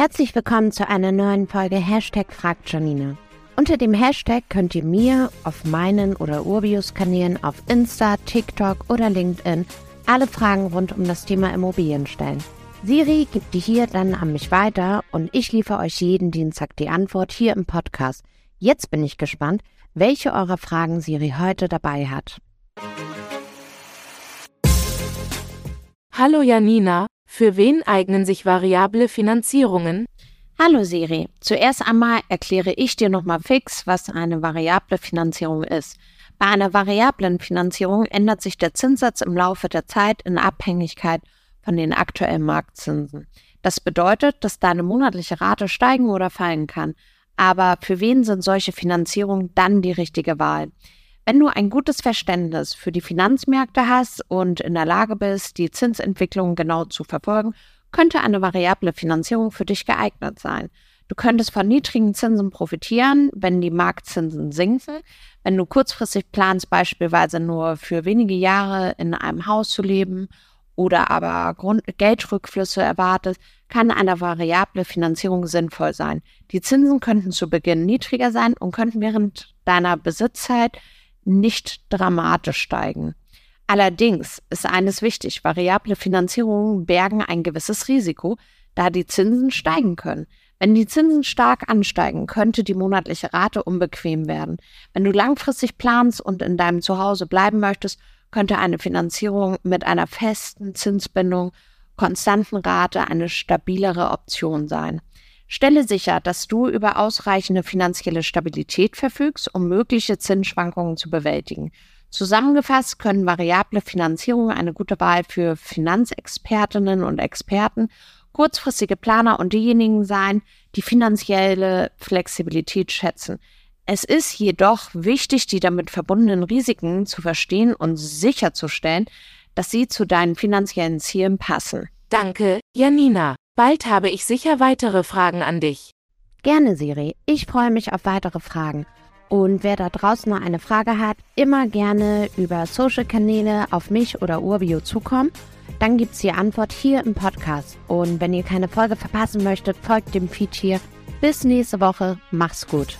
Herzlich willkommen zu einer neuen Folge Hashtag Fragt Janine. Unter dem Hashtag könnt ihr mir auf meinen oder Urbius-Kanälen auf Insta, TikTok oder LinkedIn alle Fragen rund um das Thema Immobilien stellen. Siri gibt die hier dann an mich weiter und ich liefere euch jeden Dienstag die Antwort hier im Podcast. Jetzt bin ich gespannt, welche eurer Fragen Siri heute dabei hat. Hallo Janina, für wen eignen sich variable Finanzierungen? Hallo Siri, zuerst einmal erkläre ich dir nochmal fix, was eine variable Finanzierung ist. Bei einer variablen Finanzierung ändert sich der Zinssatz im Laufe der Zeit in Abhängigkeit von den aktuellen Marktzinsen. Das bedeutet, dass deine monatliche Rate steigen oder fallen kann. Aber für wen sind solche Finanzierungen dann die richtige Wahl? Wenn du ein gutes Verständnis für die Finanzmärkte hast und in der Lage bist, die Zinsentwicklung genau zu verfolgen, könnte eine variable Finanzierung für dich geeignet sein. Du könntest von niedrigen Zinsen profitieren, wenn die Marktzinsen sinken. Wenn du kurzfristig planst, beispielsweise nur für wenige Jahre in einem Haus zu leben oder aber Grund Geldrückflüsse erwartest, kann eine variable Finanzierung sinnvoll sein. Die Zinsen könnten zu Beginn niedriger sein und könnten während deiner Besitzzeit nicht dramatisch steigen. Allerdings ist eines wichtig, variable Finanzierungen bergen ein gewisses Risiko, da die Zinsen steigen können. Wenn die Zinsen stark ansteigen, könnte die monatliche Rate unbequem werden. Wenn du langfristig planst und in deinem Zuhause bleiben möchtest, könnte eine Finanzierung mit einer festen Zinsbindung, konstanten Rate eine stabilere Option sein. Stelle sicher, dass du über ausreichende finanzielle Stabilität verfügst, um mögliche Zinsschwankungen zu bewältigen. Zusammengefasst können variable Finanzierungen eine gute Wahl für Finanzexpertinnen und Experten kurzfristige Planer und diejenigen sein, die finanzielle Flexibilität schätzen. Es ist jedoch wichtig, die damit verbundenen Risiken zu verstehen und sicherzustellen, dass sie zu deinen finanziellen Zielen passen. Danke, Janina. Bald habe ich sicher weitere Fragen an dich. Gerne, Siri. Ich freue mich auf weitere Fragen. Und wer da draußen noch eine Frage hat, immer gerne über Social-Kanäle auf mich oder Urbio zukommen dann gibt's die Antwort hier im Podcast. Und wenn ihr keine Folge verpassen möchtet, folgt dem Feed hier. Bis nächste Woche. Mach's gut.